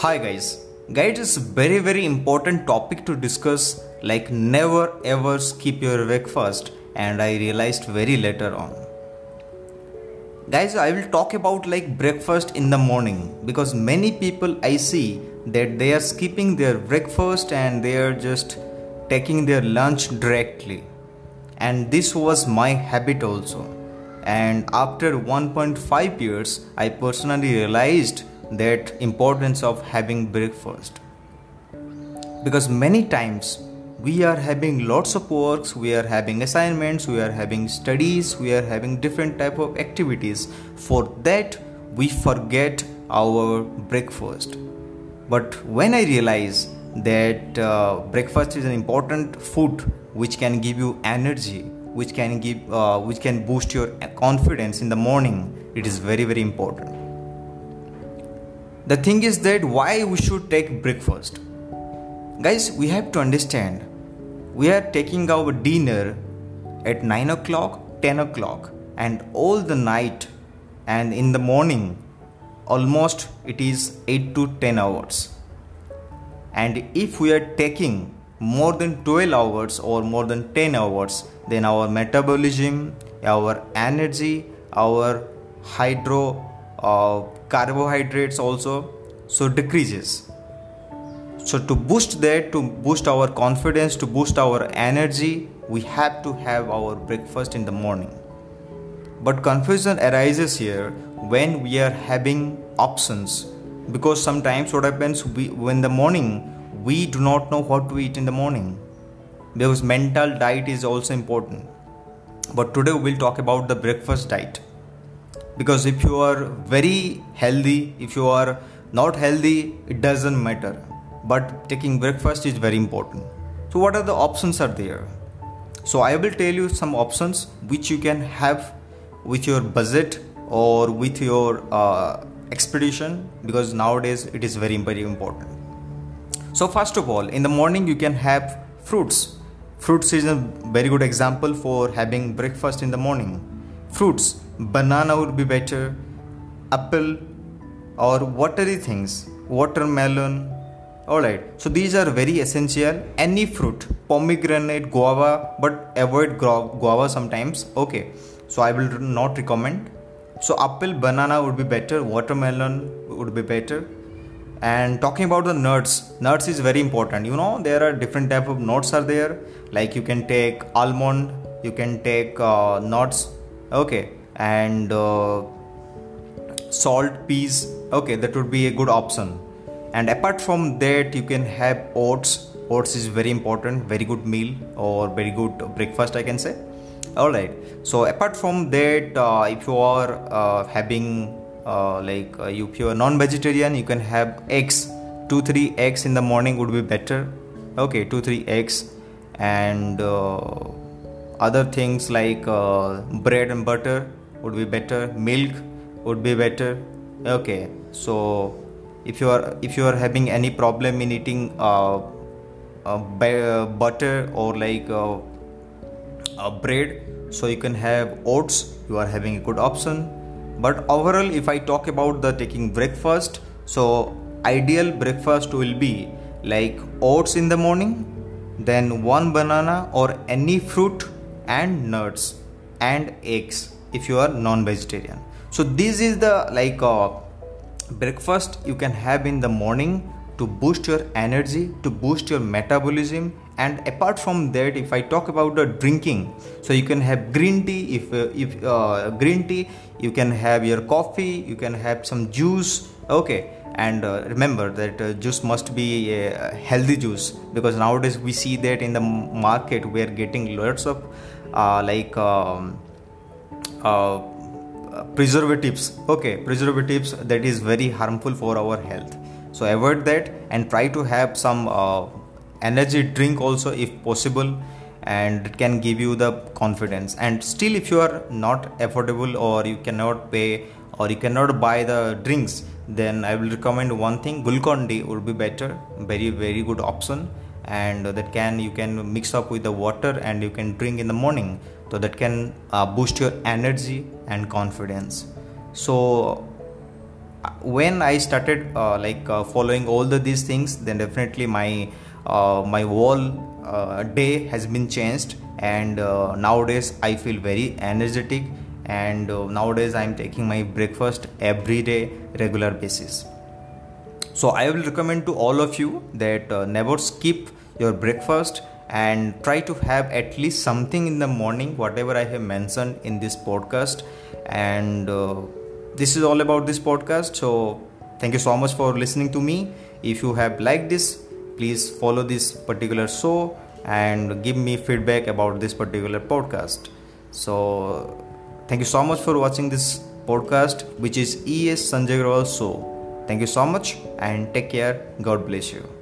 Hi guys. Guys, it's a very very important topic to discuss like never ever skip your breakfast and I realized very later on. Guys, I will talk about like breakfast in the morning because many people I see that they are skipping their breakfast and they are just taking their lunch directly. And this was my habit also. And after 1.5 years, I personally realized that importance of having breakfast because many times we are having lots of works we are having assignments we are having studies we are having different type of activities. For that we forget our breakfast but when i realize that uh, breakfast is an important food which can give you energy which can give uh, which can boost your confidence in the morning it is very very important the thing is that why we should take breakfast? Guys we have to understand. We are taking our dinner at 9 o'clock 10 o'clock and all the night and in the morning almost it is 8 to 10 hours. And if we are taking more than 12 hours or more than 10 hours then our metabolism our energy our hydro uh, carbohydrates also so decreases. So to boost that to boost our confidence to boost our energy we have to have our breakfast in the morning. But confusion arises here when we are having options because sometimes what happens we when the morning we do not know what to eat in the morning. Because mental diet is also important. But today we'll talk about the breakfast diet because if you are very healthy if you are not healthy it doesn't matter. But taking breakfast is very important. So what are the options are there? So i will tell you some options which you can have with your budget or with your uh, expedition because nowadays it is very very important. So first of all in the morning you can have fruits. Fruits is a very good example for having breakfast in the morning. Fruits banana would be better apple or watery things watermelon alright so these are very essential. Any fruit pomegranate guava but avoid guava sometimes okay. So i will not recommend. So apple banana would be better watermelon would be better. And talking about the nuts nuts is very important. You know there are different type of nuts are there. Like you can take almond you can take uh, nuts okay and uh, salt peas okay that would be a good option. And apart from that you can have oats. Oats is very important very good meal or very good breakfast i can say. All right. So apart from that uh, if you are uh, having uh, like uh, if you are non-vegetarian you can have eggs. Two three eggs in the morning would be better. Okay two three eggs and uh, other things like uh, bread and butter would be better. Milk would be better. Okay so if you are if you are having any problem in eating uh, uh, butter or like uh, uh, bread so you can have oats. You are having a good option. But overall if i talk about the taking breakfast so ideal breakfast will be like oats in the morning then one banana or any fruit and nuts and eggs if you are non-vegetarian. So this is the like uh, breakfast you can have in the morning to boost your energy to boost your metabolism. And apart from that if i talk about the drinking so you can have green tea. If uh, if uh, green tea you can have your coffee you can have some juice. Okay. And uh, remember that uh, juice must be a healthy juice because nowadays we see that in the market we are getting lots of uh, like um, uh, preservatives. Okay preservatives that is very harmful for our health. So avoid that and try to have some uh, energy drink also if possible and it can give you the confidence. And still if you are not affordable or you cannot pay or you cannot buy the drinks then i will recommend one thing. Glucon-D would be better. Very very good option and that can you can mix up with the water and you can drink in the morning. So that can uh, boost your energy and confidence. So when I started uh, like uh, following all the these things, then definitely my uh, my whole uh, day has been changed, and uh, nowadays I feel very energetic, and uh, nowadays I'm taking my breakfast every day, regular basis. So I will recommend to all of you that never skip your breakfast and try to have at least something in the morning whatever i have mentioned in this podcast. And uh, this is all about this podcast. So thank you so much for listening to me. If you have liked this please follow this particular show and give me feedback about this particular podcast. So thank you so much for watching this podcast which is es sanjay Agrawal show. Thank you so much and take care. God bless you